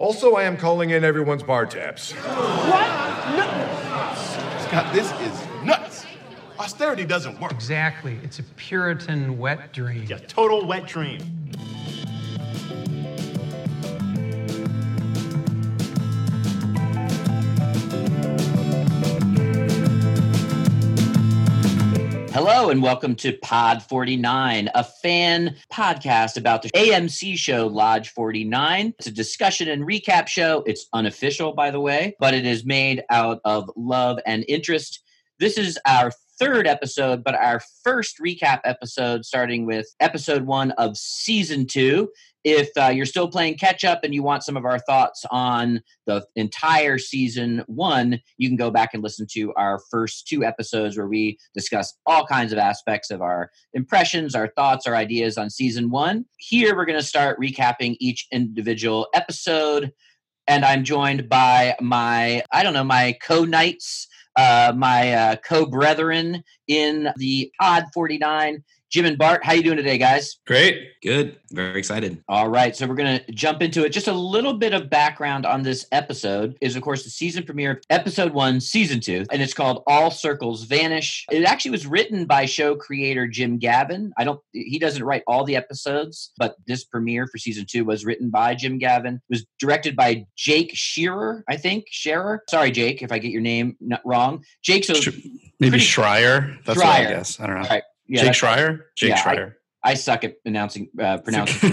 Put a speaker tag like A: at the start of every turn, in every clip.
A: Also, I am calling in everyone's bar tabs.
B: What? No.
C: Scott, this is nuts. Austerity doesn't work.
D: Exactly. It's a Puritan wet dream.
C: Yeah, total wet dream.
E: Hello and welcome to Pod 49, a fan podcast about the AMC show Lodge 49. It's a discussion and recap show. It's unofficial, by the way, but it is made out of love and interest. This is our third episode, but our first recap episode, starting with episode one of season two. If uh, you're still playing catch up and you want some of our thoughts on the entire season one, you can go back and listen to our first two episodes where we discuss all kinds of aspects of our impressions, our thoughts, our ideas on season one. Here, we're going to start recapping each individual episode. And I'm joined by my, I don't know, my co knights, uh, my uh, co brethren in the Pod 49 Jim and Bart, how you doing today, guys?
F: Great. Good. Very excited.
E: All right, so we're going to jump into it. Just a little bit of background on this episode is, of course, the season premiere of episode one, season two, and it's called All Circles Vanish. It actually was written by show creator Jim Gavin. I don't, he doesn't write all the episodes, but this premiere for season two was written by Jim Gavin. It was directed by Jake Shearer, I think. Shearer. Sorry, Jake, if I get your name not wrong. Jake's a
F: maybe Schreier. That's what I guess. I don't know.
E: All right. Yeah,
F: Jake Schreier. Jake
E: yeah, I-
F: Schreier.
E: I suck at pronouncing uh, pronouncing.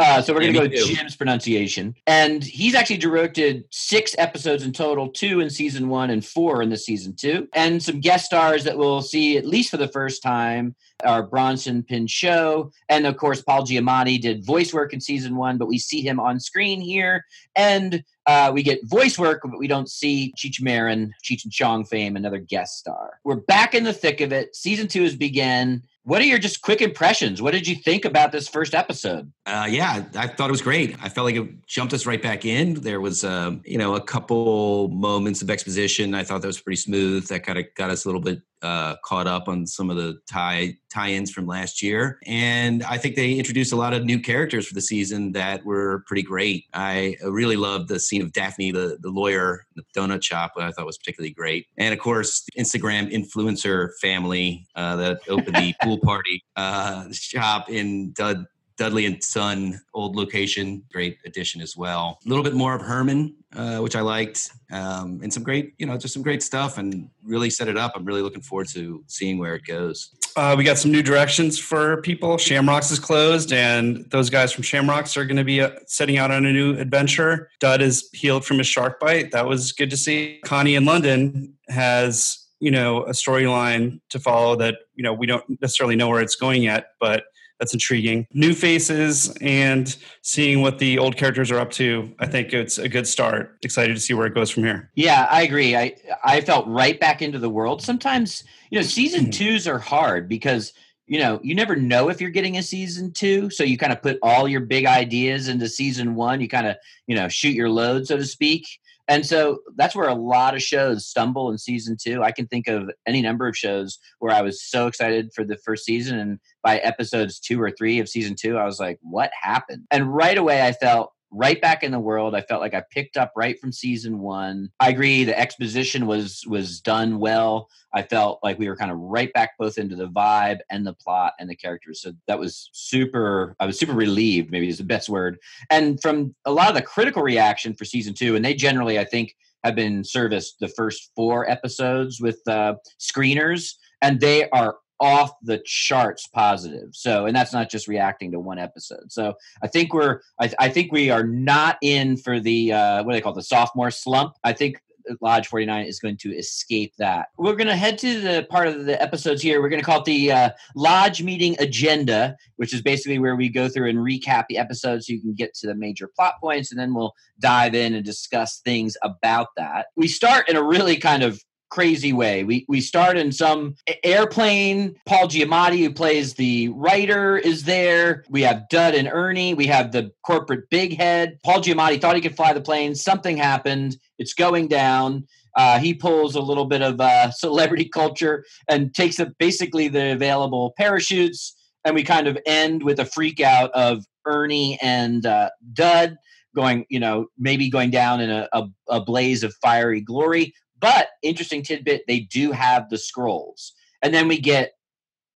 E: Uh, so we're going to go with. Jim's pronunciation. And he's actually directed six episodes in total, two in season one and four in the season two. And some guest stars that we'll see at least for the first time are Bronson Pinchot. And of course, Paul Giamatti did voice work in season one, but we see him on screen here. And uh, we get voice work, but we don't see Cheech Marin, Cheech and Chong fame, another guest star. We're back in the thick of it. Season two has begun. What are your just quick impressions? What did you think about this first episode?
F: Uh, yeah, I thought it was great. I felt like it jumped us right back in. There was, um, you know, a couple moments of exposition. I thought that was pretty smooth. That kind of got us a little bit uh, caught up on some of the tie tie-ins from last year. And I think they introduced a lot of new characters for the season that were pretty great. I really loved the scene of Daphne, the, the lawyer, the donut shop. I thought was particularly great. And of course, the Instagram influencer family uh, that opened the pool party uh, shop in Dud. Dudley and Son old location, great addition as well. A little bit more of Herman, uh, which I liked, um, and some great, you know, just some great stuff, and really set it up. I'm really looking forward to seeing where it goes.
G: Uh, we got some new directions for people. Shamrocks is closed, and those guys from Shamrocks are going to be uh, setting out on a new adventure. Dud is healed from his shark bite. That was good to see. Connie in London has, you know, a storyline to follow that, you know, we don't necessarily know where it's going yet, but that's intriguing. New faces and seeing what the old characters are up to. I think it's a good start. Excited to see where it goes from here.
E: Yeah, I agree. I I felt right back into the world. Sometimes, you know, season hmm. twos are hard because you know you never know if you're getting a season two. So you kind of put all your big ideas into season one. You kind of you know shoot your load, so to speak. And so that's where a lot of shows stumble in season two. I can think of any number of shows where I was so excited for the first season, and by episodes two or three of season two, I was like, "What happened?" And right away, I felt right back in the world. I felt like I picked up right from season one. I agree the exposition was was done well. I felt like we were kind of right back both into the vibe and the plot and the characters. So that was super I was super relieved, maybe is the best word. And from a lot of the critical reaction for season two, and they generally I think have been serviced the first four episodes with uh, screeners, and they are off the charts positive. So, and that's not just reacting to one episode. So, I think we're, I, I think we are not in for the uh, what do they call it, the sophomore slump. I think Lodge 49 is going to escape that. We're going to head to the part of the episodes here. We're going to call it the uh, Lodge Meeting Agenda, which is basically where we go through and recap the episodes so you can get to the major plot points, and then we'll dive in and discuss things about that. We start in a really kind of crazy way. We we start in some airplane. Paul Giamatti, who plays the writer, is there. We have Dud and Ernie. We have the corporate big head. Paul Giamatti thought he could fly the plane. Something happened. It's going down. Uh, he pulls a little bit of uh, celebrity culture and takes up basically the available parachutes. And we kind of end with a freak out of Ernie and uh, Dud. going, you know, maybe going down in a, a, a blaze of fiery glory. But interesting tidbit, they do have the scrolls. And then we get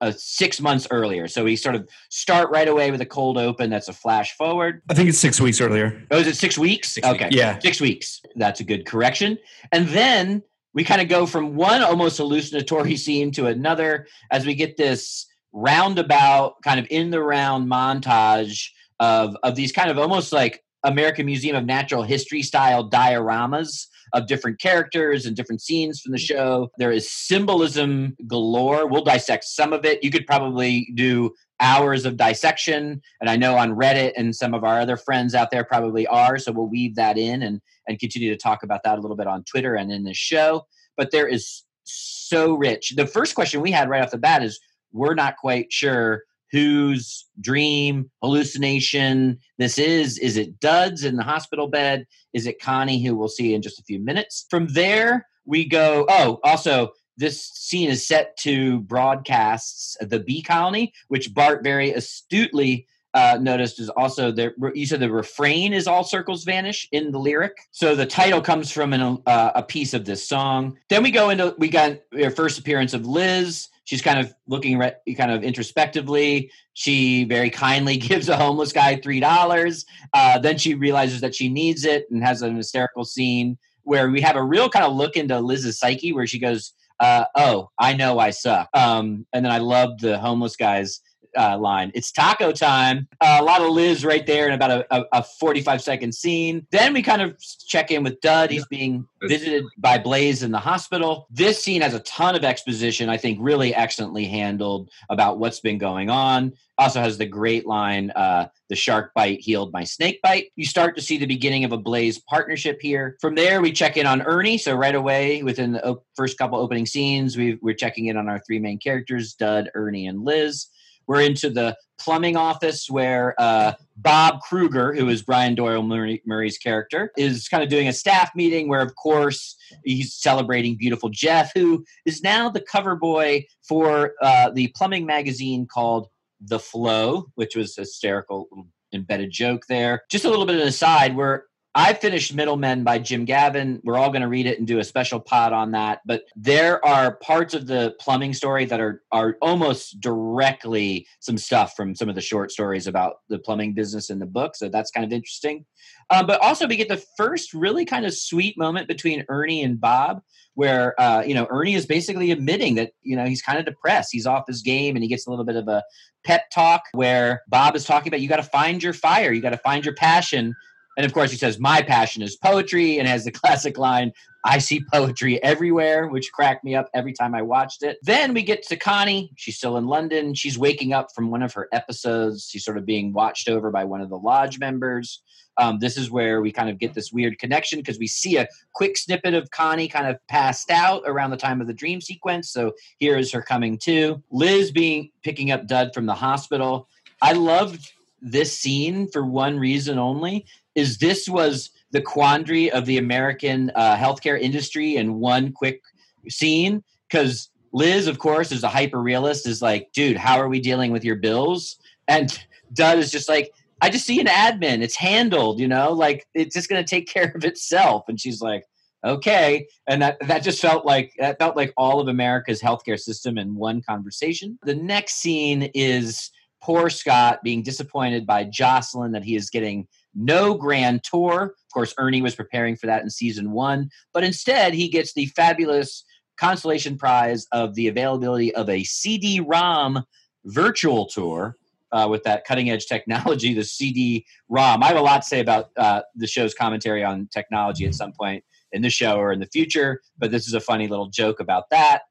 E: uh, six months earlier. So we sort of start right away with a cold open. That's a flash forward.
G: I think it's six weeks earlier.
E: Oh, is it six weeks?
F: Six
E: okay.
F: weeks.
G: Yeah.
E: Six weeks. That's a good correction. And then we kind of go from one almost hallucinatory scene to another as we get this roundabout kind of in the round montage of of these kind of almost like American Museum of Natural History style dioramas of different characters and different scenes from the mm. show. There is symbolism galore. We'll dissect some of it. You could probably do hours of dissection, and I know on Reddit and some of our other friends out there probably are. So we'll weave that in and and continue to talk about that a little bit on Twitter and in this show. But there is so rich. The first question we had right off the bat is we're not quite sure whose dream hallucination. This is is it duds in the hospital bed? Is it connie who we'll see in just a few minutes? From there we go oh also this scene is set to broadcasts the bee colony which bart very astutely uh, noticed is also the you said the refrain is all circles vanish in the lyric? So the title comes from an, uh, a piece of this song. Then we go into we got our first appearance of liz she's kind of looking re- kind of introspectively. She very kindly gives a homeless guy three dollars. Uh, then she realizes that she needs it and has an hysterical scene where we have a real kind of look into liz's psyche where she goes uh, oh i know i suck. Um, and then i love the homeless guy's uh, line. It's taco time. Uh, a lot of Liz right there in about a, a, a 45 second scene. Then we kind of check in with Dud. He's being visited by Blaze in the hospital. This scene has a ton of exposition, I think, really excellently handled about what's been going on. Also has the great line, uh, the shark bite healed my snake bite. You start to see the beginning of a Blaze partnership here. From there, we check in on Ernie. So right away, within the op- first couple opening scenes, we, we're checking in on our three main characters, Dud, Ernie, and Liz. We're into the plumbing office where uh, Bob Kruger, who is Brian Doyle Murray, Murray's character, is kind of doing a staff meeting where, of course, he's celebrating beautiful Jeff, who is now the cover boy for uh, the plumbing magazine called The Flow, which was a hysterical embedded joke there. Just a little bit of an aside, where I finished Middlemen by Jim Gavin. We're all going to read it and do a special pod on that. But there are parts of the plumbing story that are are almost directly some stuff from some of the short stories about the plumbing business in the book. So that's kind of interesting. Um, but also, we get the first really kind of sweet moment between Ernie and Bob, where uh, you know Ernie is basically admitting that you know he's kind of depressed, he's off his game, and he gets a little bit of a pep talk where Bob is talking about you got to find your fire, you got to find your passion. And of course, he says, My passion is poetry, and has the classic line, I see poetry everywhere, which cracked me up every time I watched it. Then we get to Connie. She's still in London. She's waking up from one of her episodes. She's sort of being watched over by one of the lodge members. Um, this is where we kind of get this weird connection because we see a quick snippet of Connie kind of passed out around the time of the dream sequence. So here is her coming to. Liz being picking up Dud from the hospital. I loved this scene for one reason only is this was the quandary of the American uh, healthcare industry in one quick scene because Liz, of course, is a hyper realist. Is like, dude, how are we dealing with your bills? And Dud is just like, I just see an admin. It's handled, you know, like it's just going to take care of itself. And she's like, okay. And that that just felt like that felt like all of America's healthcare system in one conversation. The next scene is poor Scott being disappointed by Jocelyn that he is getting no grand tour. Of course, Ernie was preparing for that in season one, but instead he gets the fabulous consolation prize of the availability of a CD ROM virtual tour. Uh, with that cutting edge technology, the CD ROM. I have a lot to say about uh, the show's commentary on technology at some point in the show or in the future, but this is a funny little joke about that.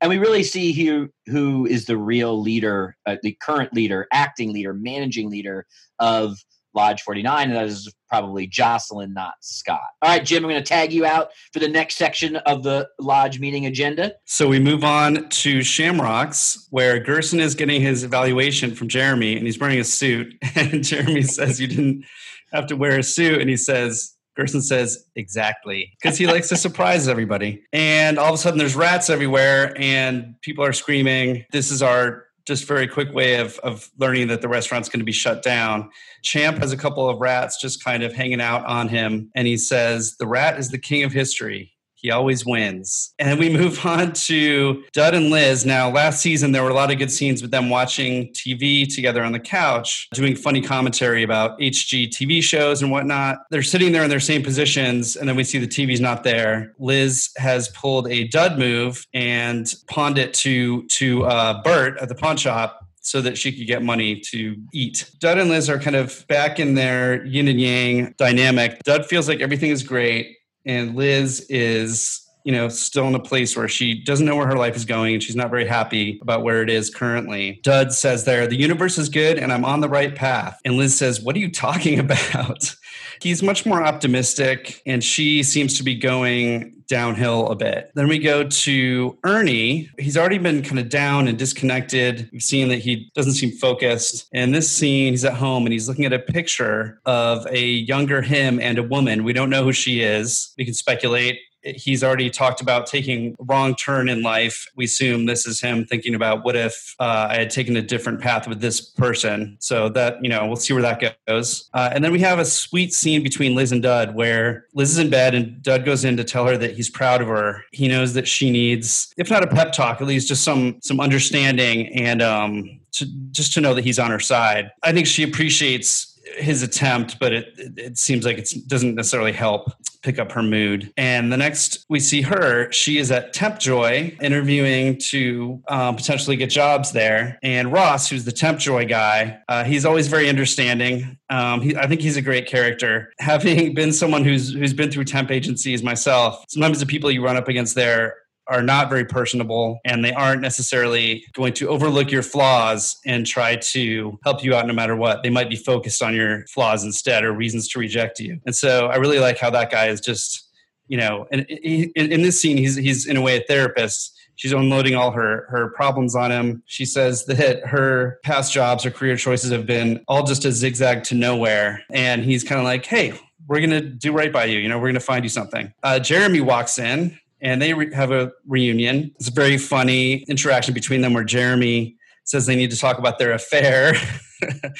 E: And we really see who who is the real leader, uh, the current leader, acting leader, managing leader of Lodge 49, and that is probably Jocelyn, not Scott. All right, Jim, I'm going to tag you out for the next section of the Lodge meeting agenda.
G: So we move on to Shamrocks, where Gerson is getting his evaluation from Jeremy, and he's wearing a suit. And Jeremy says, You didn't have to wear a suit. And he says, Gerson says, Exactly. Because he likes to surprise everybody. And all of a sudden, there's rats everywhere, and people are screaming. This is our just very quick way of of learning that the restaurant's going to be shut down. Champ has a couple of rats just kind of hanging out on him, and he says, "The rat is the king of history." He always wins. And then we move on to Dud and Liz. Now, last season, there were a lot of good scenes with them watching TV together on the couch, doing funny commentary about HG TV shows and whatnot. They're sitting there in their same positions, and then we see the TV's not there. Liz has pulled a Dud move and pawned it to, to uh, Bert at the pawn shop so that she could get money to eat. Dud and Liz are kind of back in their yin and yang dynamic. Dud feels like everything is great and Liz is you know still in a place where she doesn't know where her life is going and she's not very happy about where it is currently. Dud says there the universe is good and i'm on the right path. And liz says what are you talking about he's much more optimistic and she seems to be going downhill a bit. Then we go to Ernie. He's already been kind of down and disconnected. We've seen that he doesn't seem focused. In this scene, he's at home and he's looking at a picture of a younger him and a woman. We don't know who she is. We can speculate he's already talked about taking wrong turn in life. We assume this is him thinking about what if uh, I had taken a different path with this person. So that, you know, we'll see where that goes. Uh, and then we have a sweet scene between Liz and Dud where Liz is in bed and Dud goes in to tell her that he's proud of her. He knows that she needs, if not a pep talk, at least just some some understanding and um, to, just to know that he's on her side. I think she appreciates his attempt, but it, it seems like it doesn't necessarily help pick up her mood. And the next we see her, she is at Tempjoy interviewing to um, potentially get jobs there. And Ross, who's the Tempjoy guy, uh, he's always very understanding. Um, he, I think he's a great character. Having been someone who's who's been through temp agencies myself, sometimes the people you run up against there are not very personable and they aren't necessarily going to overlook your flaws and try to help you out no matter what. They might be focused on your flaws instead or reasons to reject you. And so I really like how that guy is just, you know, and in, this scene, he's, he's in a way a therapist. She's unloading all her her problems on him. She says that her past jobs or career choices have been all just a zigzag to nowhere. And he's kind of like, hey, we're going to do right by you. You know, we're going to find you something. Uh, Jeremy walks in and they re- have a reunion. It's a very funny interaction between them where Jeremy says they need to talk about their affair,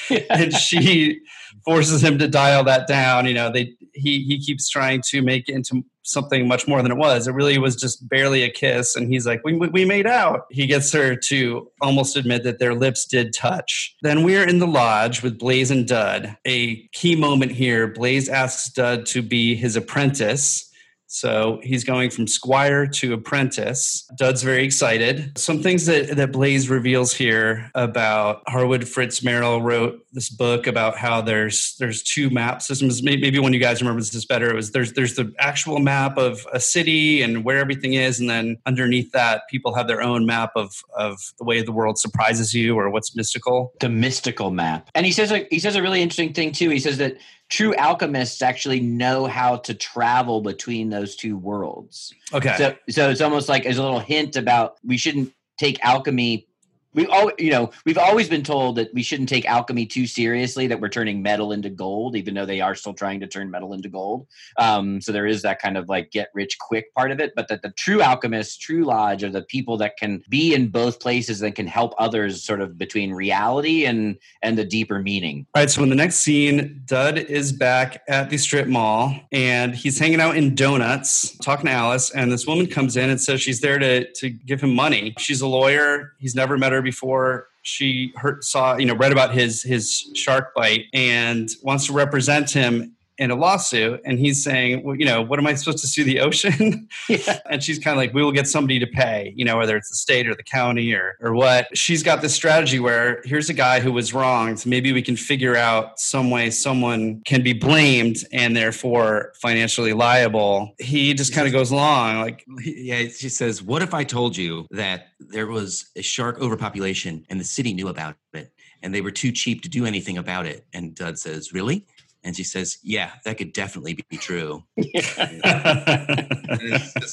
G: and she forces him to dial that down. You know, they he he keeps trying to make it into something much more than it was. It really was just barely a kiss, and he's like, "We we made out." He gets her to almost admit that their lips did touch. Then we're in the lodge with Blaze and Dud. A key moment here. Blaze asks Dud to be his apprentice so he's going from squire to apprentice. Dud's very excited. Some things that, that Blaze reveals here about Harwood Fritz Merrill wrote this book about how there's there's two map systems. Maybe one of you guys remembers this better. It was there's there's the actual map of a city and where everything is, and then underneath that, people have their own map of of the way the world surprises you or what's mystical.
E: The mystical map. And he says a, he says a really interesting thing too. He says that true alchemists actually know how to travel between those two worlds.
G: Okay.
E: So, so it's almost like there's a little hint about we shouldn't take alchemy we all you know we've always been told that we shouldn't take alchemy too seriously that we're turning metal into gold even though they are still trying to turn metal into gold. Um, so there is that kind of like get rich quick part of it but that the true alchemists true lodge are the people that can be in both places and can help others sort of between reality and and the deeper meaning.
G: All right so in the next scene dud is back at the strip mall and he's hanging out in donuts talking to alice and this woman comes in and says she's there to to give him money. She's a lawyer. He's never met her before she heard, saw, you know, read about his his shark bite. And wants to represent him in a lawsuit and he's saying well, you know what am i supposed to sue the ocean? Yeah. and she's kind of like we will get somebody to pay you know whether it's the state or the county or or what. She's got this strategy where here's a guy who was wronged. Maybe we can figure out some way someone can be blamed and therefore financially liable. He just kind of goes along like
F: yeah she says what if i told you that there was a shark overpopulation and the city knew about it and they were too cheap to do anything about it? And dud says really and she says, "Yeah, that could definitely be true." it's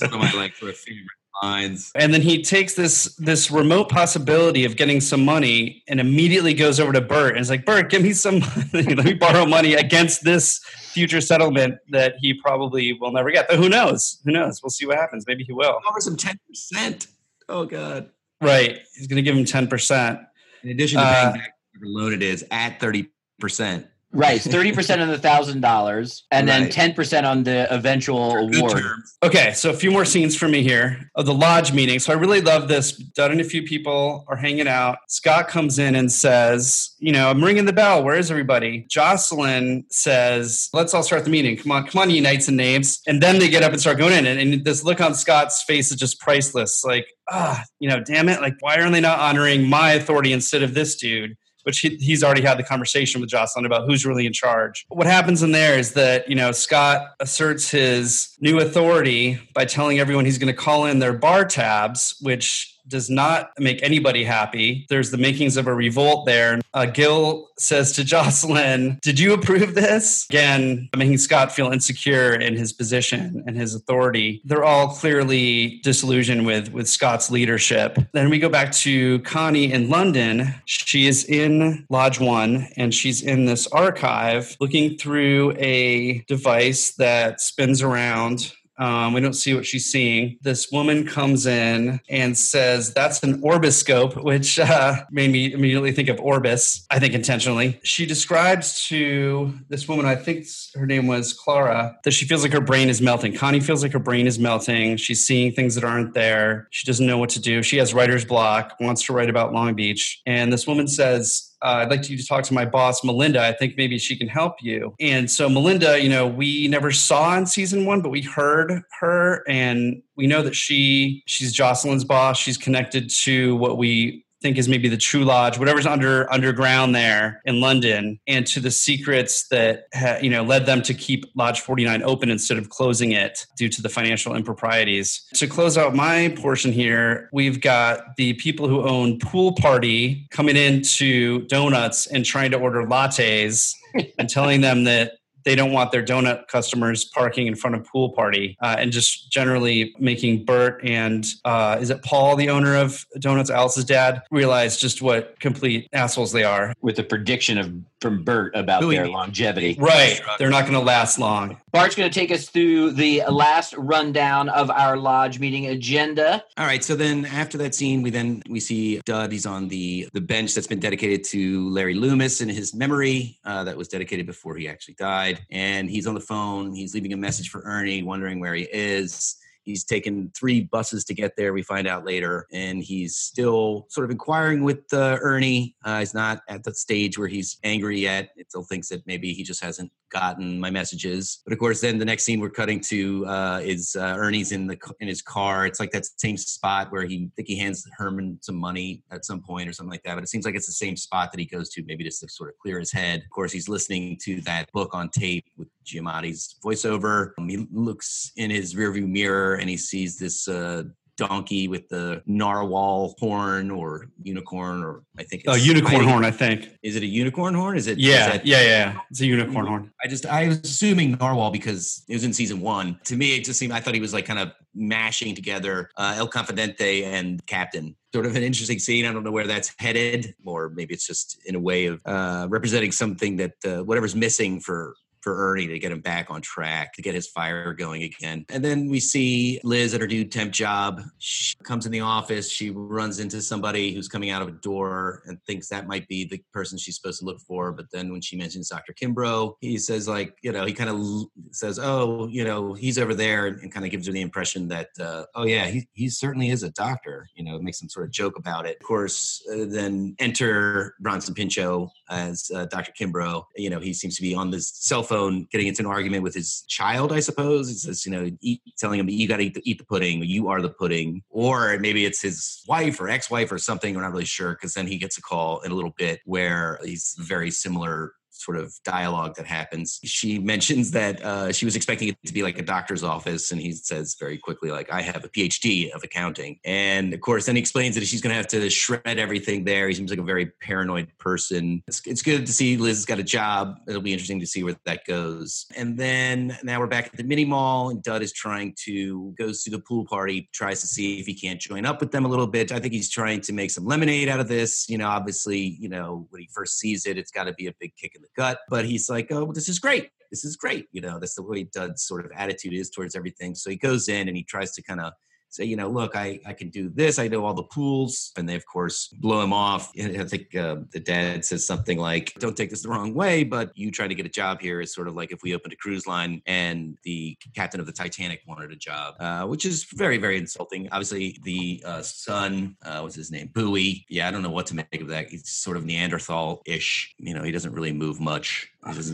F: one of my like sort of favorite lines.
G: And then he takes this this remote possibility of getting some money and immediately goes over to Bert and is like, "Bert, give me some money. Let me borrow money against this future settlement that he probably will never get." But who knows? Who knows? We'll see what happens. Maybe he will.
F: Offer some ten percent. Oh God.
G: Right. He's going to give him ten percent.
F: In addition to
G: Uh,
F: back whatever loan it is at thirty percent.
E: Right, thirty percent on the thousand dollars, and then ten percent on the eventual award.
G: Okay, so a few more scenes for me here of the lodge meeting. So I really love this. Dud and a few people are hanging out. Scott comes in and says, "You know, I'm ringing the bell. Where is everybody?" Jocelyn says, "Let's all start the meeting. Come on, come on, you knights and knaves." And then they get up and start going in, and, and this look on Scott's face is just priceless. Like, ah, you know, damn it! Like, why aren't they not honoring my authority instead of this dude? Which he, he's already had the conversation with Jocelyn about who's really in charge. What happens in there is that, you know, Scott asserts his new authority by telling everyone he's going to call in their bar tabs, which does not make anybody happy. There's the makings of a revolt there. Uh, Gil says to Jocelyn, Did you approve this? Again, making Scott feel insecure in his position and his authority. They're all clearly disillusioned with, with Scott's leadership. Then we go back to Connie in London. She is in Lodge One and she's in this archive looking through a device that spins around um, we don't see what she's seeing. This woman comes in and says, That's an orbiscope, which uh, made me immediately think of Orbis, I think intentionally. She describes to this woman, I think her name was Clara, that she feels like her brain is melting. Connie feels like her brain is melting. She's seeing things that aren't there. She doesn't know what to do. She has writer's block, wants to write about Long Beach. And this woman says, uh, I'd like you to talk to my boss, Melinda. I think maybe she can help you. And so, Melinda, you know, we never saw in season one, but we heard her, and we know that she she's Jocelyn's boss. She's connected to what we think is maybe the True Lodge, whatever's under underground there in London, and to the secrets that ha, you know led them to keep Lodge 49 open instead of closing it due to the financial improprieties. To close out my portion here, we've got the people who own Pool Party coming into donuts and trying to order lattes and telling them that they don't want their donut customers parking in front of pool party uh, and just generally making bert and uh, is it paul the owner of donuts alice's dad realize just what complete assholes they are.
E: With the prediction of from Bert about
F: Who he-
E: their longevity.
G: right they're not going to last long
E: Bart's going to take us through the last rundown of our lodge meeting agenda.
F: All right. So then after that scene, we then we see Dud. He's on the the bench that's been dedicated to Larry Loomis in his memory. Uh, that was dedicated before he actually died. And he's on the phone. He's leaving a message for Ernie, wondering where he is. He's taken three buses to get there. We find out later, and he's still sort of inquiring with uh, Ernie. Uh, he's not at the stage where he's angry yet. He still thinks that maybe he just hasn't gotten my messages. But of course, then the next scene we're cutting to uh, is uh, Ernie's in the in his car. It's like that same spot where he I think he hands Herman some money at some point or something like that. But it seems like it's the same spot that he goes to maybe just to sort of clear his head. Of course, he's listening to that book on tape with Giamatti's voiceover. Um, he looks in his rearview mirror and he sees this. Uh, donkey with the narwhal horn or unicorn or I think
G: a unicorn horn i think
F: Is it a unicorn horn? Is it
G: yeah
F: that-
G: yeah yeah it's a unicorn horn
F: I just I was assuming narwhal because it was in season one. To me, it just seemed I thought he was like kind of mashing together uh, El Confidente and Captain. Sort of an interesting scene. I don't know where that's headed, or maybe it's just in a way of uh, representing something that uh, whatever's missing for for Ernie to get him back on track, to get his fire going again. And then we see Liz at her new temp job. She comes in the office. She runs into somebody who's coming out of a door and thinks that might be the person she's supposed to look for. But then when she mentions Dr. Kimbrough, he says, like, you know, he kind of says, oh, you know, he's over there and, kind of gives her the impression that, uh, oh, yeah, he, he certainly is a doctor. You know, makes some sort of joke about it. Of course, uh, then enter Bronson Pinchot as uh, Dr. Kimbrough. You know, he seems to be on this cell phone getting into an argument with his child, I suppose. He says, you know, eat, telling him, you got to eat eat the pudding, you are the pudding. Or maybe it's his wife or ex wife or something. We're not really sure because then he gets a call in a little bit where he's very similar sort of dialogue that happens. She mentions that uh, she was expecting it to be like a doctor's office, and he says very quickly, like, "I have a PhD of accounting." And of course, then he explains that she's going to have to shred everything there. He seems like a very paranoid person. It's, it's good to see Liz has got a job. It'll be interesting to see where that goes. And then now we're back at the mini mall, and Dud is trying to goes to the pool party, tries to see if he can't join up with them a little bit. I think he's trying to make some lemonade out of this. You know, obviously, you know, when he first sees it, it's got to be a big kick in the gut. But he's like, oh, this is great. This is great. You know, that's the way Dud's sort of attitude is towards everything. So he goes in and he tries to kind of say, you know, look, I, I can do this. I know all the pools. And they, of course, blow him off. And I think uh, the dad says something like, don't take this the wrong way, but you trying to get a job here is sort of like if we opened a cruise line and the captain of the Titanic wanted a job, uh, which is very, very insulting. Obviously, the uh, son, uh, what's his name? Bowie. Yeah, I don't know what to make of that. He's sort of Neanderthal ish. You know, he doesn't really move much. His,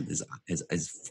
F: his, his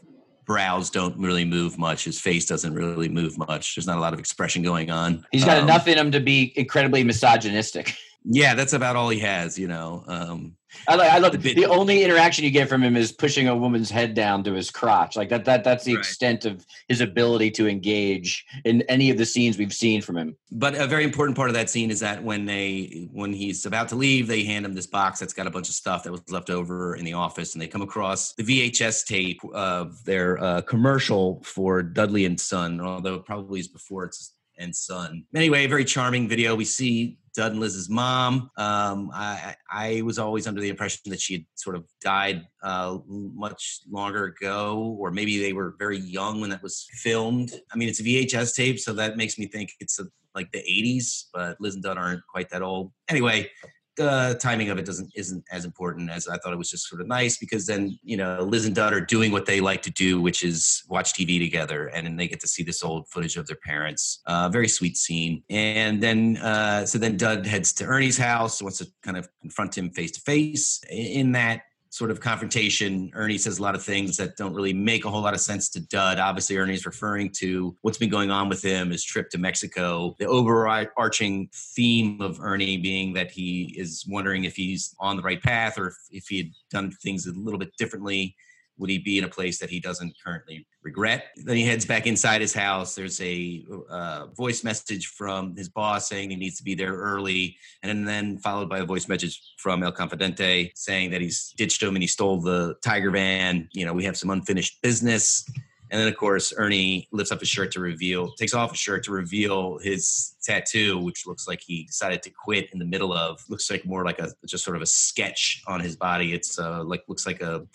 F: brows don't really move much. His face doesn't really move much. There's not a lot of expression going on.
E: He's got
F: Um,
E: enough in him to be incredibly misogynistic.
F: Yeah, that's about all he has. You know. Um,
E: I like. I love
F: The
E: the only interaction you get from him is pushing a woman's head down to his crotch. Like that. That that's the
F: Right.
E: extent of his ability to engage in any of the scenes we've seen from him.
F: but a very important part of that scene is that when they when he's about to leave, they hand him this box that's got a bunch of stuff that was left over in the office, and they come across the VHS tape of their uh, commercial for Dudley and Son, although it probably is before it's and Son. Anyway, very charming video. We see Dud and Liz's mom. Um, I, I was always under the impression that she had sort of died uh, much longer ago, or maybe they were very young when that was filmed. I mean, it's a VHS tape, so that makes me think it's a, like the 80s, but Liz and Dud aren't quite that old. Anyway, the timing of it doesn't isn't as important as I thought it was just sort of nice because then you know Liz and Dud are doing what they like to do, which is watch TV together, and then they get to see this old footage of their parents. Uh, very sweet scene, and then uh, so then Dud heads to Ernie's house, wants to kind of confront him face to face. In that sort of confrontation, Ernie says a lot of things that don't really make a whole lot of sense to Dud. Obviously, Ernie's referring to what's been going on with him, his trip to Mexico. The overarching theme of Ernie being that he is wondering if he's on the right path or if, if he had done things a little bit differently. Would he be in a place that he doesn't currently regret? Then he heads back inside his house. There's a uh, voice message from his boss saying he needs to be there early and then followed by a voice message from El Confidente saying that he's ditched him and he stole the Tiger van. You know, we have some unfinished business. And then, of course, Ernie lifts up his shirt to reveal, takes off his shirt to reveal his tattoo, which looks like he decided to quit in the middle of. Looks like more like a just sort of a sketch on his body. It's uh, like looks like a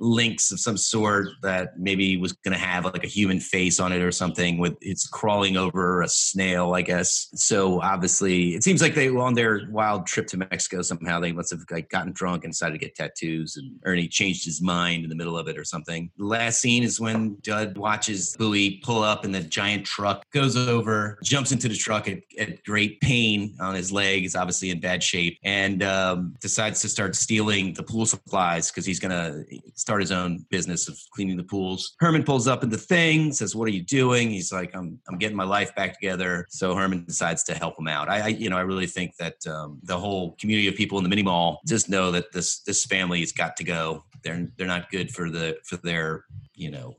F: links of some sort that maybe was going to have like a human face on it or something with it's crawling over a snail i guess. So obviously it seems like they on their wild trip to mexico somehow they must have like gotten drunk and decided to get tattoos and ernie changed his mind in the middle of it or something. The last scene is when dud watches bowie pull up in the giant truck goes over jumps into the truck at, at great pain on his leg is obviously in bad shape and um, decides to start stealing the pool supplies because he's going to start his own business of cleaning the pools. Herman pulls up in the thing, says, "What are you doing?" He's like, "I'm I'm getting my life back together." So Herman decides to help him out. I, I you know I really think that um, the whole community of people in the mini mall just know that this this family has got to go. They're they're not good for the for their you know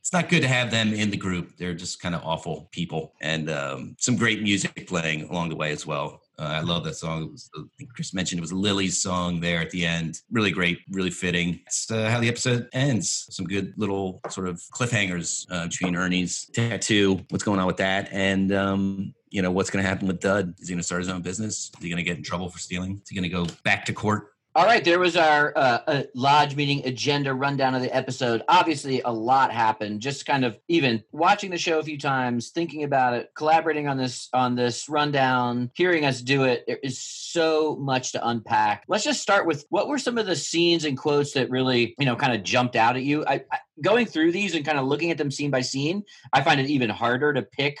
F: it's not good to have them in the group. They're just kind of awful people, and um, some great music playing along the way as well. Uh, I love that song. Was, I think Chris mentioned it was Lily's song there at the end. Really great, really fitting. That's uh, how the episode ends. Some good little sort of cliffhangers uh, between Ernie's tattoo, what's going on with that, and um, you know what's going to happen with Dud. Is he going to start his own business? Is he going to get in trouble for stealing? Is he going to go back to court?
E: All right, there was our uh, uh, lodge meeting agenda rundown of the episode. Obviously, a lot happened. Just kind of even watching the show a few times, thinking about it, collaborating on this on this rundown, hearing us do it. There is so much to unpack. Let's just start with what were some of the scenes and quotes that really you know kind of jumped out at you. I, I going through these and kind of looking at them scene by scene, I find it even harder to pick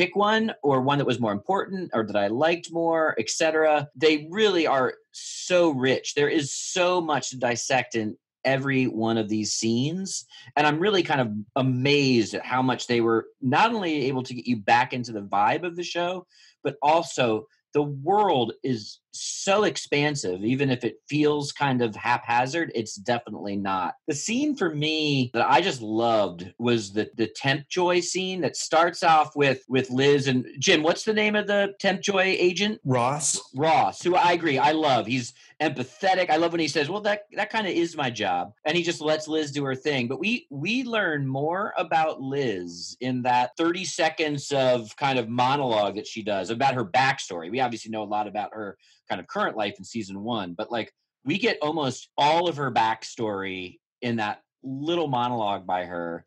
E: pick one or one that was more important or that I liked more, etc. They really are so rich. There is so much to dissect in every one of these scenes and i'm really kind of amazed at how much they were not only able to get you back into the vibe of the show but also the world is so expansive even if it feels kind of haphazard it's definitely not the scene for me that i just loved was the the temp joy scene that starts off with with liz and jim what's the name of the temp joy agent
G: Ross.
E: Ross, who I agree, I love. He's empathetic. I love when he says, "Well, that that kind of is my job," and he just lets Liz do her thing. But we we learn more about Liz in that thirty seconds of kind of monologue that she does about her backstory. We obviously know a lot about her kind of current life in season one, but like we get almost all of her backstory in that little monologue by her.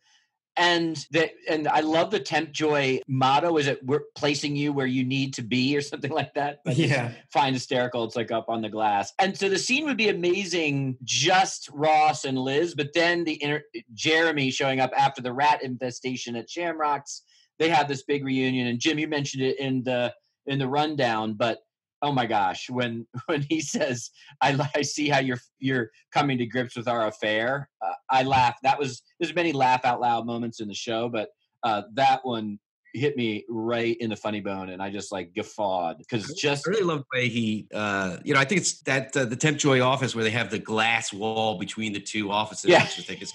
E: and that and I love the Temp Joy motto. Is it we're placing you where you need to be or something like that? Just
G: Yeah.
E: find hysterical. It's like up on the glass, and so the scene would be amazing, just Ross and Liz, but then the inter- Jeremy showing up after the rat infestation at Shamrocks. They have this big reunion, and Jim, you mentioned it in the in the rundown, but oh my gosh, when when he says, "I I see how you're you're coming to grips with our affair," uh, I laugh. That was there's many laugh out loud moments in the show, but uh, that one hit me right in the funny bone, and I just like guffawed because just
F: I really love the way he, uh, you know, I think it's that uh, the Temp Joy office where they have the glass wall between the two offices,
E: Yeah.
F: which I think is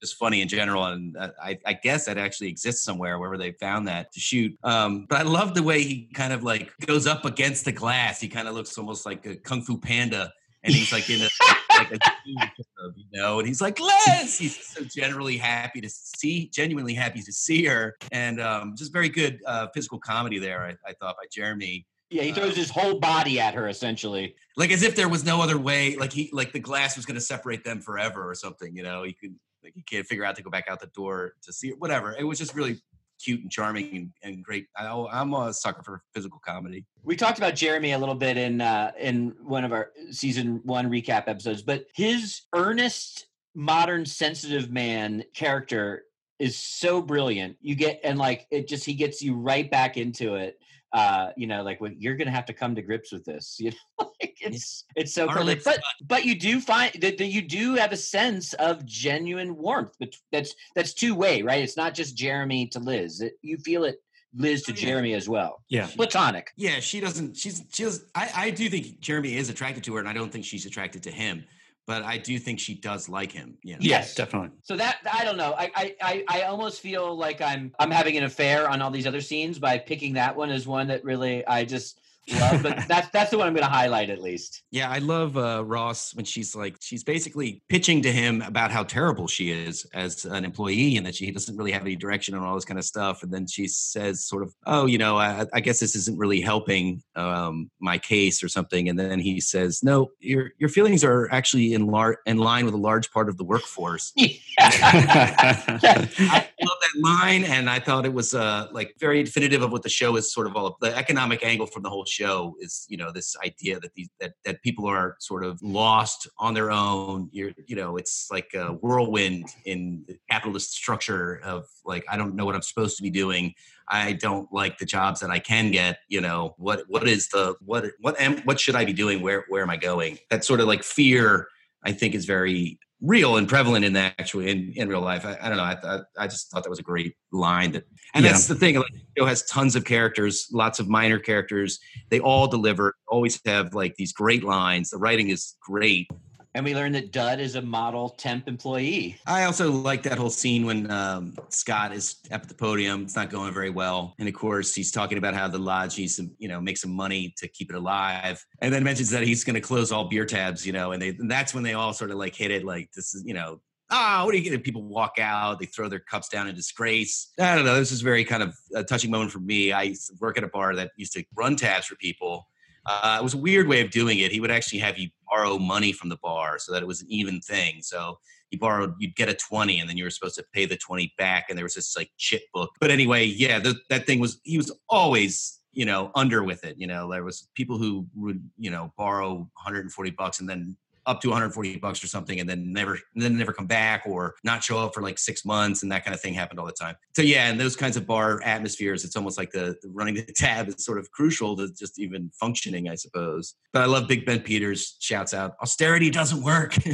F: just funny in general. And uh, I, I guess that actually exists somewhere wherever they found that to shoot. Um, but I love the way he kind of like goes up against the glass. He kind of looks almost like a Kung Fu Panda. And he's like in a, like a, you know, and he's like, Les! He's so generally happy to see, genuinely happy to see her. And um, just very good uh, physical comedy there, I, I thought, by Jeremy
E: yeah, he throws his whole body at her essentially.
F: like as if there was no other way like he like the glass was going to separate them forever or something you know he could like he can't figure out to go back out the door to see it whatever it was just really cute and charming and, and great I, i'm a sucker for physical comedy
E: We talked about Jeremy a little bit in uh, in one of our season one recap episodes, but his earnest, modern, sensitive man character is so brilliant. You get and like it just he gets you right back into it. Uh, you know, like when you're gonna have to come to grips with this. You know, like it's it's so cool.
F: Harlot's
E: But but you do find that, that you do have a sense of genuine warmth. But that's that's two way, right? It's not just Jeremy to Liz. It, you feel it Liz to
F: Oh, yeah.
E: Jeremy as well.
G: Yeah.
E: Platonic.
F: yeah she doesn't she's she does I, I do think jeremy is attracted to her and i don't think she's attracted to him but i do think she does like him you know?
E: Yes.
G: definitely.
E: So that I don't know. I, I I I almost feel like I'm I'm having an affair on all these other scenes by picking that one as one that really I just love. But that's that's the one I'm going to highlight at least.
F: Yeah, I love uh, Ross when she's like she's basically pitching to him about how terrible she is as an employee and that she doesn't really have any direction and all this kind of stuff. And then she says, sort of, "Oh, you know, I, I guess this isn't really helping um, my case or something." And then he says, "No, your your feelings are actually in lar- in line with a large part of the workforce." I love that line, and I thought it was uh, like very definitive of what the show is sort of all. The economic angle from the whole show is, you know, this idea that these that that people are sort of lost on their own. You're, you know, it's like a whirlwind in the capitalist structure of like I don't know what I'm supposed to be doing. I don't like the jobs that I can get. You know, what what is the what what am what should I be doing? Where where am I going? That sort of like fear. I think is very real and prevalent in that actually in, in real life. I, I don't know. I, I I just thought that was a great line. That, and
G: Yeah.
F: that's the thing. Like, show has tons of characters, lots of minor characters. They all deliver. Always have like these great lines. The writing is great.
E: And we learned that Dud is a model temp employee.
F: I also like that whole scene when um, Scott is up at the podium. It's not going very well, and of course he's talking about how the lodge needs to, you know, make some money to keep it alive, and then mentions that he's going to close all beer tabs, you know, and they and that's when they all sort of like hit it, like this is, you know. Ah, what are you getting? People walk out, they throw their cups down in disgrace. I don't know. This is very kind of a touching moment for me. I work at a bar that used to run tabs for people. Uh, it was a weird way of doing it. He would actually have you borrow money from the bar so that it was an even thing. So you borrowed, you'd get a 20 and then you were supposed to pay the 20 back. And there was this like chip book. But anyway, yeah, the, that thing was, he was always, you know, under with it. You know, there was people who would, you know, borrow 140 bucks and then up to 140 bucks or something and then never and then never come back or not show up for like six months and that kind of thing happened all the time. So yeah and those kinds of bar atmospheres it's almost like the, the running the tab is sort of crucial to just even functioning i suppose. But i love big ben peters shouts out austerity doesn't work.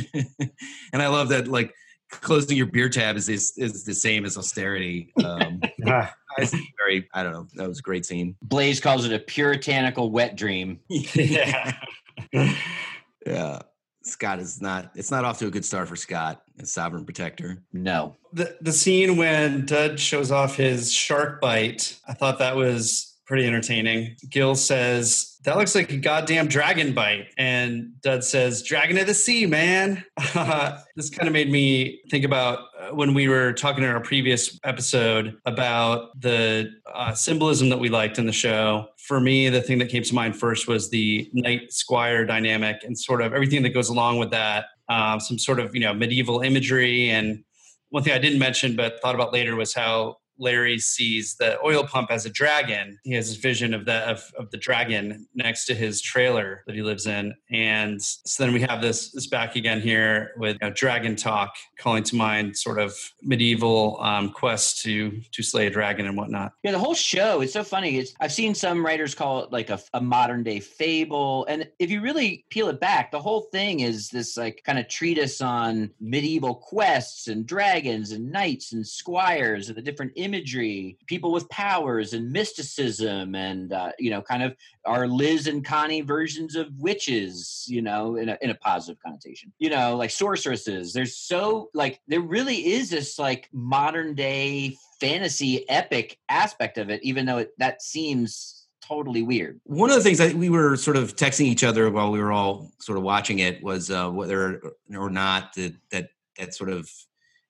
F: And i love that like closing your beer tab is is, is the same as austerity um
G: Ah,
F: I see very i don't know that was a great scene.
E: Blaze calls it a puritanical wet dream.
G: yeah.
F: yeah scott is not it's not off to a good start for scott as sovereign protector
E: No.
G: the the scene when Dud shows off his shark bite, I thought that was pretty entertaining. Gil says, That looks like a goddamn dragon bite. And Dud says, Dragon of the sea, man. this kind of made me think about uh, when we were talking in our previous episode about the uh, symbolism that we liked in the show. For me, the thing that came to mind first was the knight squire dynamic and sort of everything that goes along with that. Um, some sort of you know medieval imagery and one thing I didn't mention but thought about later was how Larry sees the oil pump as a dragon. He has this vision of the of, of the dragon next to his trailer that he lives in, and so then we have this this back again here with you know, dragon talk, calling to mind sort of medieval um, quest to to slay a dragon and whatnot.
E: Yeah, the whole show is so funny. It's, I've seen some writers call it like a, a modern day fable, and if you really peel it back, the whole thing is this like kind of treatise on medieval quests and dragons and knights and squires and the different imagery, people with powers and mysticism, and uh, you know, kind of our Liz and Connie versions of witches, you know, in a, in a positive connotation, you know, like sorceresses. There's so like there really is this like modern day fantasy epic aspect of it, even though it, that seems totally weird.
F: One of the things that we were sort of texting each other while we were all sort of watching it was uh, whether or not that that that sort of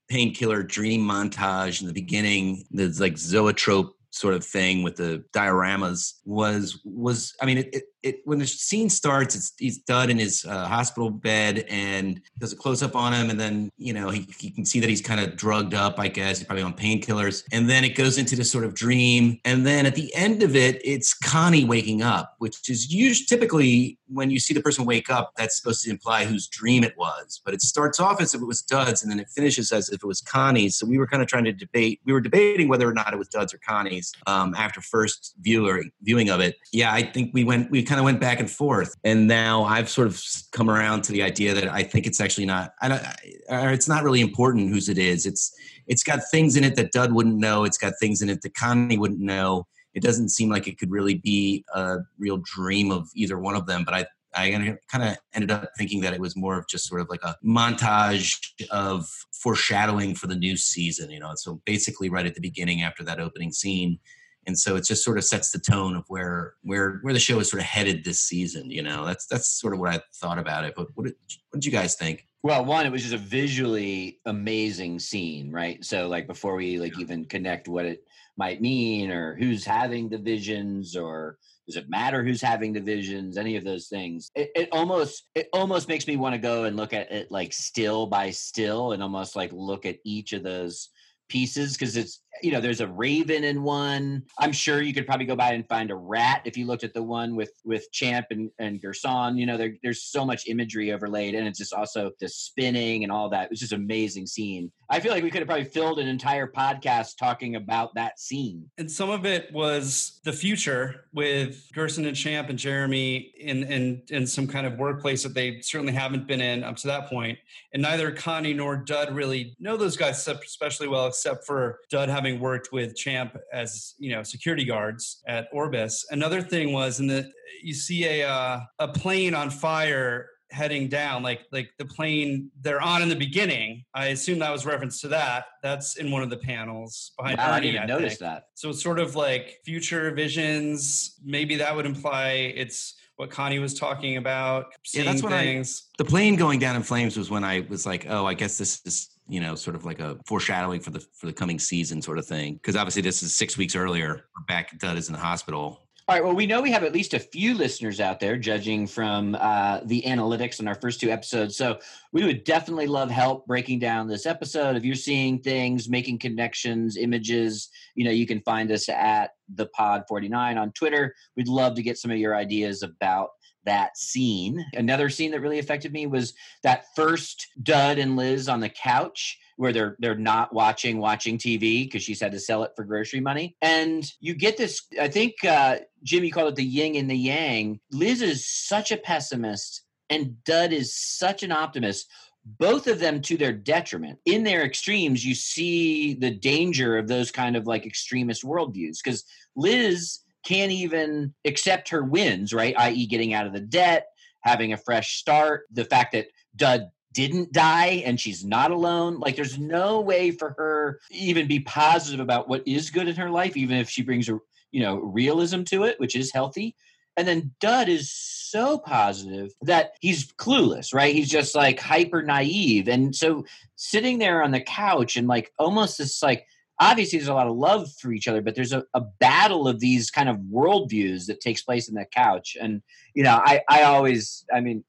F: painkiller dream montage in the beginning, the like zoetrope sort of thing with the dioramas was was I mean it, it, it when the scene starts it's he's Dud in his uh, hospital bed and does a close up on him and then you know he, he can see that he's kind of drugged up I guess he's probably on painkillers. And then it goes into this sort of dream. And then at the end of it it's Connie waking up which is usually typically when you see the person wake up that's supposed to imply whose dream it was. But it starts off as if it was Dud's and then it finishes as if it was Connie's. So we were kind of trying to debate we were debating whether or not it was Dud's or Connie's um, after first viewer viewing of it. Yeah I think we went we kind of went back and forth. And now I've sort of come around to the idea that I think it's actually not I don't or it's not really important whose it is. It's it's got things in it that Dud wouldn't know. It's got things in it that Connie wouldn't know. It doesn't seem like it could really be a real dream of either one of them but I I kind of ended up thinking that it was more of just sort of like a montage of foreshadowing for the new season, you know. So basically, right at the beginning, after that opening scene, and so it just sort of sets the tone of where where where the show is sort of headed this season. You know, that's that's sort of what I thought about it. But what did, what did you guys think?
E: Well, one, it was just a visually amazing scene, right? So, like before we like even connect what it might mean, or who's having the visions, or does it matter who's having the visions? Any of those things? It, it almost it almost makes me want to go and look at it like still by still, and almost like look at each of those pieces because it's you know there's a raven in one. I'm sure you could probably go by and find a rat if you looked at the one with with champ and and gerson. You know there, there's so much imagery overlaid and it's just also the spinning and all that. It was just amazing scene. I feel like we could have probably filled an entire podcast talking about that scene.
G: And some of it was the future with gerson and champ and jeremy in in in some kind of workplace that they certainly haven't been in up to that point. And neither connie nor dud really know those guys especially well except for dud having having worked with Champ as you know security guards at Orbis. Another thing was in the you see a uh, a plane on fire heading down like like the plane they're on in the beginning i assume that was reference to that that's in one of the panels behind
E: wow,
G: Ernie,
E: i didn't
G: I
E: notice that
G: so it's sort of like future visions maybe that would imply it's what Connie was talking about.
F: Yeah, that's when
G: things.
F: I. The plane going down in flames was when I was like, oh, I guess this is you know sort of like a foreshadowing for the for the coming season sort of thing because obviously this is six weeks earlier. Back Dud is in the hospital.
E: All right. Well, we know we have at least a few listeners out there, judging from uh, the analytics in our first two episodes. So we would definitely love help breaking down this episode. If you're seeing things, making connections, images, you know, you can find us at the Pod 49 on Twitter. We'd love to get some of your ideas about that scene. Another scene that really affected me was that first Dud and Liz on the couch where they're they're not watching watching TV because she's had to sell it for grocery money. And you get this. I think uh, Jimmy called it the yin and the yang. Liz is such a pessimist, and Dud is such an optimist. Both of them to their detriment. In their extremes, you see the danger of those kind of like extremist worldviews. Because Liz can't even accept her wins, right? I.e., getting out of the debt, having a fresh start, the fact that Dud didn't die and she's not alone. Like there's no way for her even be positive about what is good in her life, even if she brings a you know realism to it, which is healthy. And then Dud is so positive that he's clueless, right? He's just like hyper naive. And so sitting there on the couch and like almost this like obviously there's a lot of love for each other, but there's a, a battle of these kind of worldviews that takes place in that couch. And, you know, I, I always, I mean,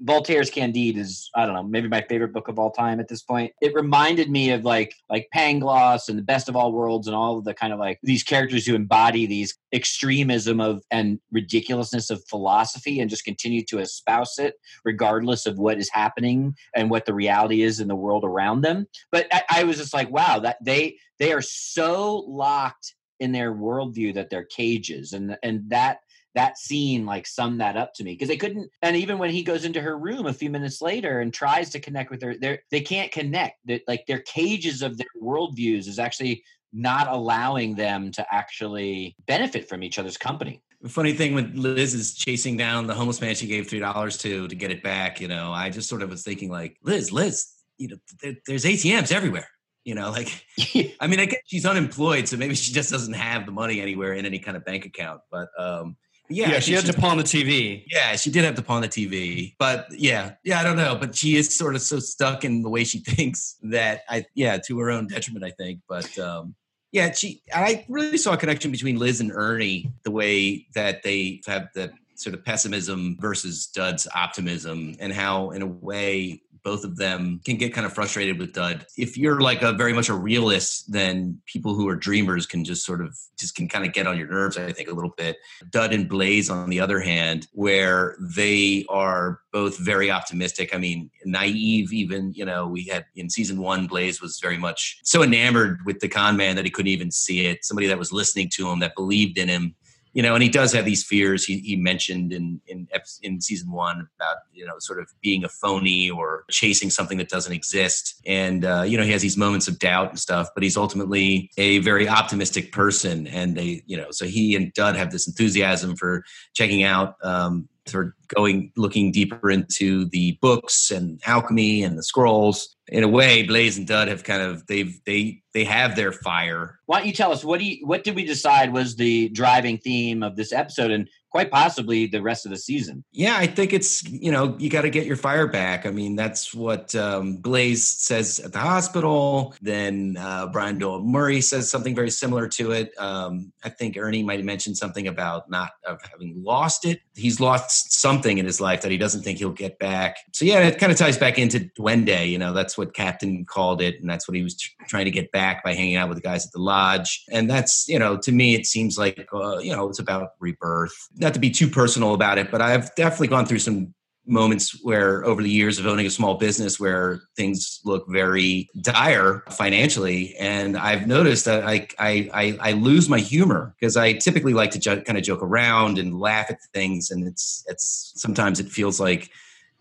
E: Voltaire's Candide is I don't know maybe my favorite book of all time at this point. It reminded me of like like Pangloss and the Best of All Worlds and all of the kind of like these characters who embody these extremism of and ridiculousness of philosophy and just continue to espouse it regardless of what is happening and what the reality is in the world around them. But I, I was just like, wow, that they they are so locked in their worldview that they're cages and and that that scene like summed that up to me because they couldn't and even when he goes into her room a few minutes later and tries to connect with her they they can't connect they, like their cages of their worldviews is actually not allowing them to actually benefit from each other's company
F: The funny thing when Liz is chasing down the homeless man she gave three dollars to to get it back, you know, I just sort of was thinking like, Liz, Liz, you know, there, there's ATMs everywhere. You know, like I mean, I guess she's unemployed, so maybe she just doesn't have the money anywhere in any kind of bank account. But um, yeah,
G: Yeah, she had to pawn the TV.
F: Yeah, she did have to pawn the TV, but yeah, yeah, I don't know, but she is sort of so stuck in the way she thinks that I, yeah, to her own detriment, I think. But um, yeah, she, I really saw a connection between Liz and Ernie, the way that they have the sort of pessimism versus Dud's optimism, and how, in a way, both of them can get kind of frustrated with Dud. If you're like a very much a realist, then people who are dreamers can just sort of just can kind of get on your nerves, I think, a little bit. Dud and Blaze, on the other hand, where they are both very optimistic. I mean, naive, even, you know, we had in season one, Blaze was very much so enamored with the con man that he couldn't even see it. Somebody that was listening to him, that believed in him. You know, and he does have these fears. He, he mentioned in in in season one about you know sort of being a phony or chasing something that doesn't exist, and uh, you know he has these moments of doubt and stuff. But he's ultimately a very optimistic person, and they you know so he and Dud have this enthusiasm for checking out um, for going looking deeper into the books and alchemy and the scrolls. In a way blaze and dud have kind of they've they they have their fire.
E: Why don't you tell us what do you what did we decide was the driving theme of this episode? And quite possibly the rest of the season.
F: Yeah i think it's you know you got to get your fire back. I mean that's what um, blaze says at the hospital. Then uh, brian doyle murray says something very similar to it. Um, i think ernie might have mentioned something about not having lost it. He's lost something in his life that he doesn't think he'll get back. So yeah it kind of ties back into duende you know that's what captain called it and that's what he was tr- trying to get back by hanging out with the guys at the lodge. And that's you know to me it seems like uh, you know it's about rebirth not to be too personal about it but i've definitely gone through some moments where over the years of owning a small business where things look very dire financially and i've noticed that i i i, I lose my humor because i typically like to jo- kind of joke around and laugh at things and it's it's sometimes it feels like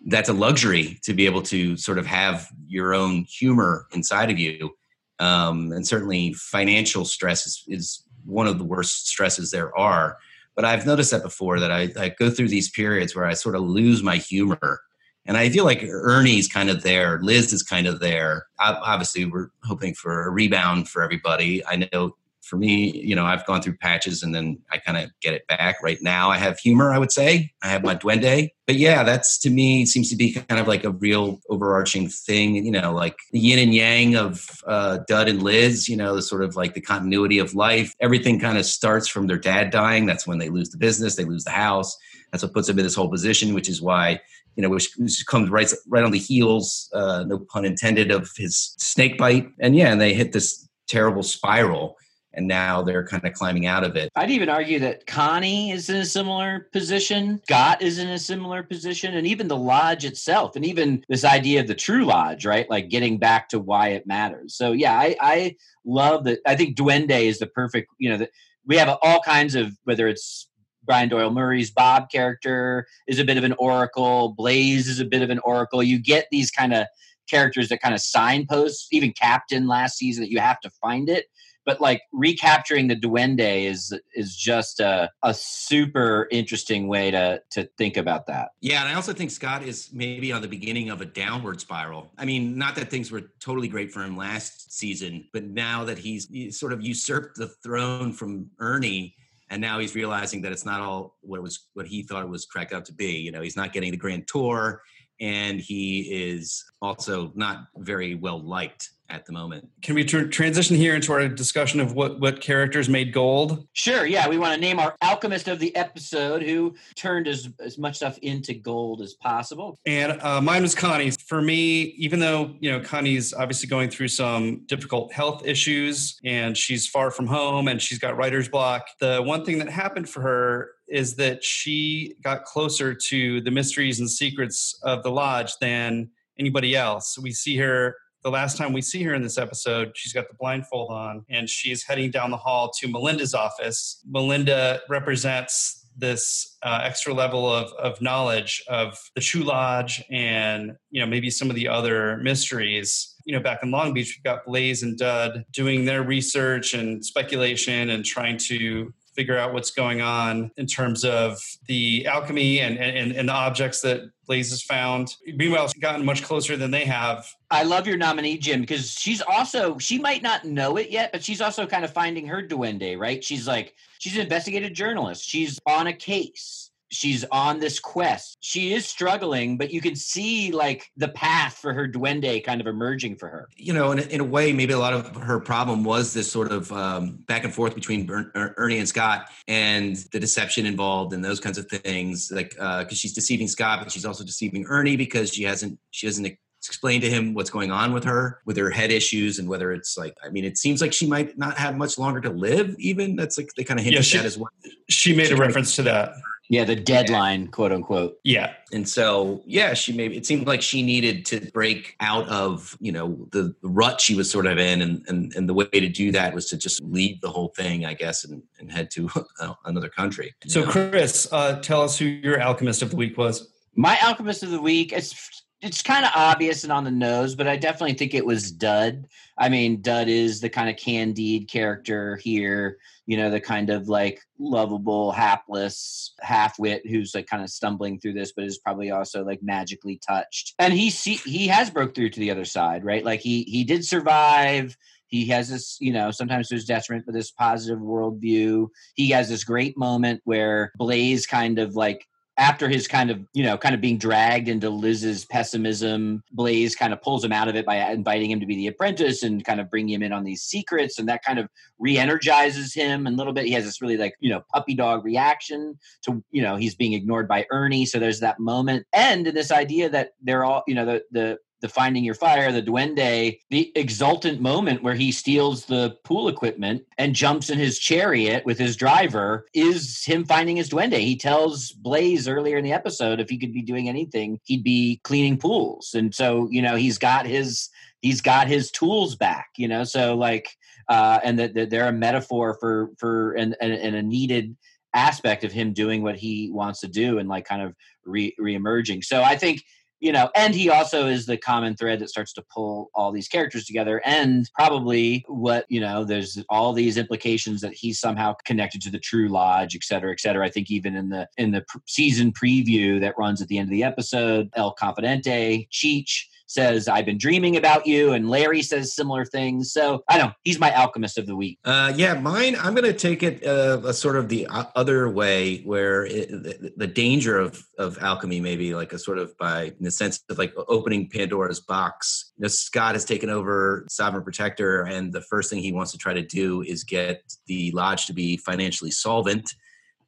F: that's a luxury to be able to sort of have your own humor inside of you. Um, and certainly financial stress is, is one of the worst stresses there are but I've noticed that before that I, I, go through these periods where I sort of lose my humor. And I feel like Ernie's kind of there, Liz is kind of there. Obviously, we're hoping for a rebound for everybody. I know for me, you know, I've gone through patches and then I kind of get it back. Right now, I have humor, I would say. I have my duende. But yeah, that's to me seems to be kind of like a real overarching thing, you know, like the yin and yang of uh, Dud and Liz, you know, the sort of like the continuity of life. Everything kind of starts from their dad dying. That's when they lose the business, they lose the house. That's what puts them in this whole position, which is why you know, which, which, comes right right on the heels, uh, no pun intended, of his snake bite. And yeah, and they hit this terrible spiral and now they're kind of climbing out of it.
E: I'd even argue that Connie is in a similar position. Scott is in a similar position, and even the lodge itself, and even this idea of the true lodge, right? Like getting back to why it matters. So yeah, I, I love that. I think Duende is the perfect. You know, that we have all kinds of whether it's Brian Doyle Murray's Bob character is a bit of an oracle. Blaze is a bit of an oracle. You get these kind of characters that kind of signposts. Even Captain last season that you have to find it but like recapturing the duende is is just a, a super interesting way to to think about that.
F: Yeah and i also think scott is maybe on the beginning of a downward spiral. I mean not that things were totally great for him last season but now that he's, he's sort of usurped the throne from ernie and now he's realizing that it's not all what was what he thought it was cracked out to be. You know he's not getting the grand tour and he is also not very well liked at the moment.
G: Can we tr- transition here into our discussion of what what characters made gold?
E: Sure. Yeah, we want to name our alchemist of the episode who turned as as much stuff into gold as possible.
G: And uh, mine was Connie. For me, even though you know Connie's obviously going through some difficult health issues and she's far from home and she's got writer's block, the one thing that happened for her is that she got closer to the mysteries and secrets of the lodge than anybody else. We see her the last time we see her in this episode, she's got the blindfold on and she's heading down the hall to Melinda's office. Melinda represents this uh, extra level of, of knowledge of the True Lodge and you know maybe some of the other mysteries. You know, back in Long Beach, we've got Blaze and Dud doing their research and speculation and trying to figure out what's going on in terms of the alchemy and, and, and the objects that Blaze has found. Meanwhile, she's gotten much closer than they have.
E: I love your nominee, Jim, because she's also, she might not know it yet, but she's also kind of finding her duende, right? She's like, she's an investigative journalist. She's on a case she's on this quest. She is struggling, but you can see like the path for her duende kind of emerging for her.
F: You know, in, in a way, maybe a lot of her problem was this sort of um, back and forth between er, Ernie and Scott and the deception involved and those kinds of things. Like, because uh, she's deceiving Scott, but she's also deceiving Ernie because she hasn't, she hasn't explain to him what's going on with her with her head issues and whether it's like i mean it seems like she might not have much longer to live even that's like they kind of hint yeah,
G: she,
F: at as well
G: she made she a reference to that
E: yeah, the deadline, quote unquote.
G: Yeah.
F: And so, yeah, she maybe it seemed like she needed to break out of, you know, the, rut she was sort of in. And, and, and the way to do that was to just leave the whole thing, I guess, and, and head to another country.
G: So, know? Chris, uh, tell us who your alchemist of the week was.
E: My alchemist of the week, it's it's kind of obvious and on the nose, but I definitely think it was Dud. I mean, Dud is the kind of Candide character here, you know, the kind of like lovable, hapless half-wit who's like kind of stumbling through this, but is probably also like magically touched. And he see he has broke through to the other side, right? Like he he did survive. He has this, you know, sometimes there's detriment, but this positive worldview. He has this great moment where Blaze kind of like after his kind of you know kind of being dragged into liz's pessimism blaze kind of pulls him out of it by inviting him to be the apprentice and kind of bringing him in on these secrets and that kind of re-energizes him a little bit. He has this really like you know puppy dog reaction to you know he's being ignored by ernie. So there's that moment. And this idea that they're all you know the the the finding your fire, the duende, the exultant moment where he steals the pool equipment and jumps in his chariot with his driver is him finding his duende. He tells Blaze earlier in the episode if he could be doing anything, he'd be cleaning pools. And so, you know, he's got his he's got his tools back, you know. So like uh and that, that they're a metaphor for for and, and, and a needed aspect of him doing what he wants to do and like kind of re emerging So I think you know and he also is the common thread that starts to pull all these characters together and probably what you know there's all these implications that he's somehow connected to the true lodge et cetera et cetera. I think even in the in the season preview that runs at the end of the episode el confidente cheech says, I've been dreaming about you. And Larry says similar things. So I know. He's my alchemist of the week.
F: Uh, yeah, mine, I'm going to take it uh, a sort of the other way where it, the, the, danger of, of alchemy, maybe like a sort of by, in the sense of like opening Pandora's box. You know, Scott has taken over Sovereign Protector, and the first thing he wants to try to do is get the lodge to be financially solvent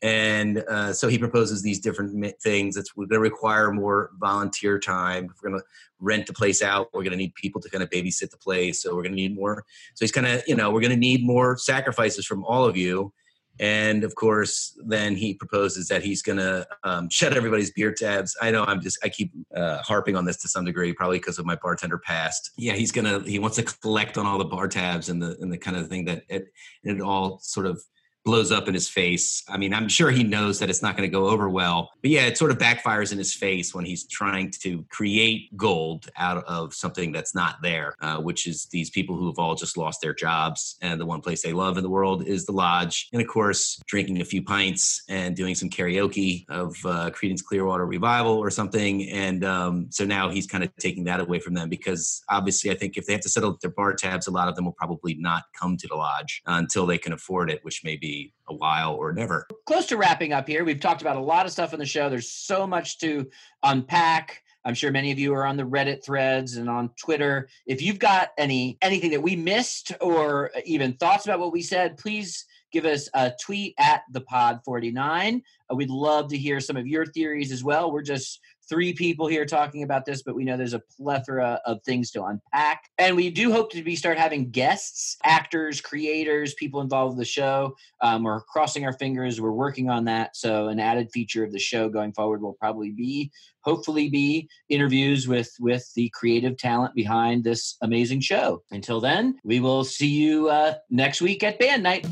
F: and uh, so he proposes these different things. It's we're going to require more volunteer time. If we're going to rent the place out, we're going to need people to kind of babysit the place. So we're going to need more. So he's kind of, you know, we're going to need more sacrifices from all of you. And of course, then he proposes that he's going to um, shut everybody's beer tabs. I know I'm just, I keep uh, harping on this to some degree, probably because of my bartender past. Yeah, he's going to, he wants to collect on all the bar tabs and the, and the kind of thing that it, it all sort of blows up in his face. I mean, I'm sure he knows that it's not going to go over well. But yeah, it sort of backfires in his face when he's trying to create gold out of something that's not there, uh, which is these people who have all just lost their jobs. And the one place they love in the world is the lodge. And of course, drinking a few pints and doing some karaoke of uh, Creedence Clearwater Revival or something. And um, so now he's kind of taking that away from them because obviously, I think if they have to settle their bar tabs, a lot of them will probably not come to the lodge until they can afford it, which may a while or never.
E: Close to wrapping up here. We've talked about a lot of stuff in the show. There's so much to unpack. I'm sure many of you are on the Reddit threads and on Twitter. If you've got any anything that we missed or even thoughts about what we said, please give us a tweet at the pod 49 uh, we'd love to hear some of your theories as well we're just three people here talking about this but we know there's a plethora of things to unpack. And we do hope to be start having guests actors creators people involved with the show. Um, we're crossing our fingers. We're working on that. So an added feature of the show going forward will probably be hopefully be interviews with with the creative talent behind this amazing show. Until then we will see you uh, next week at band night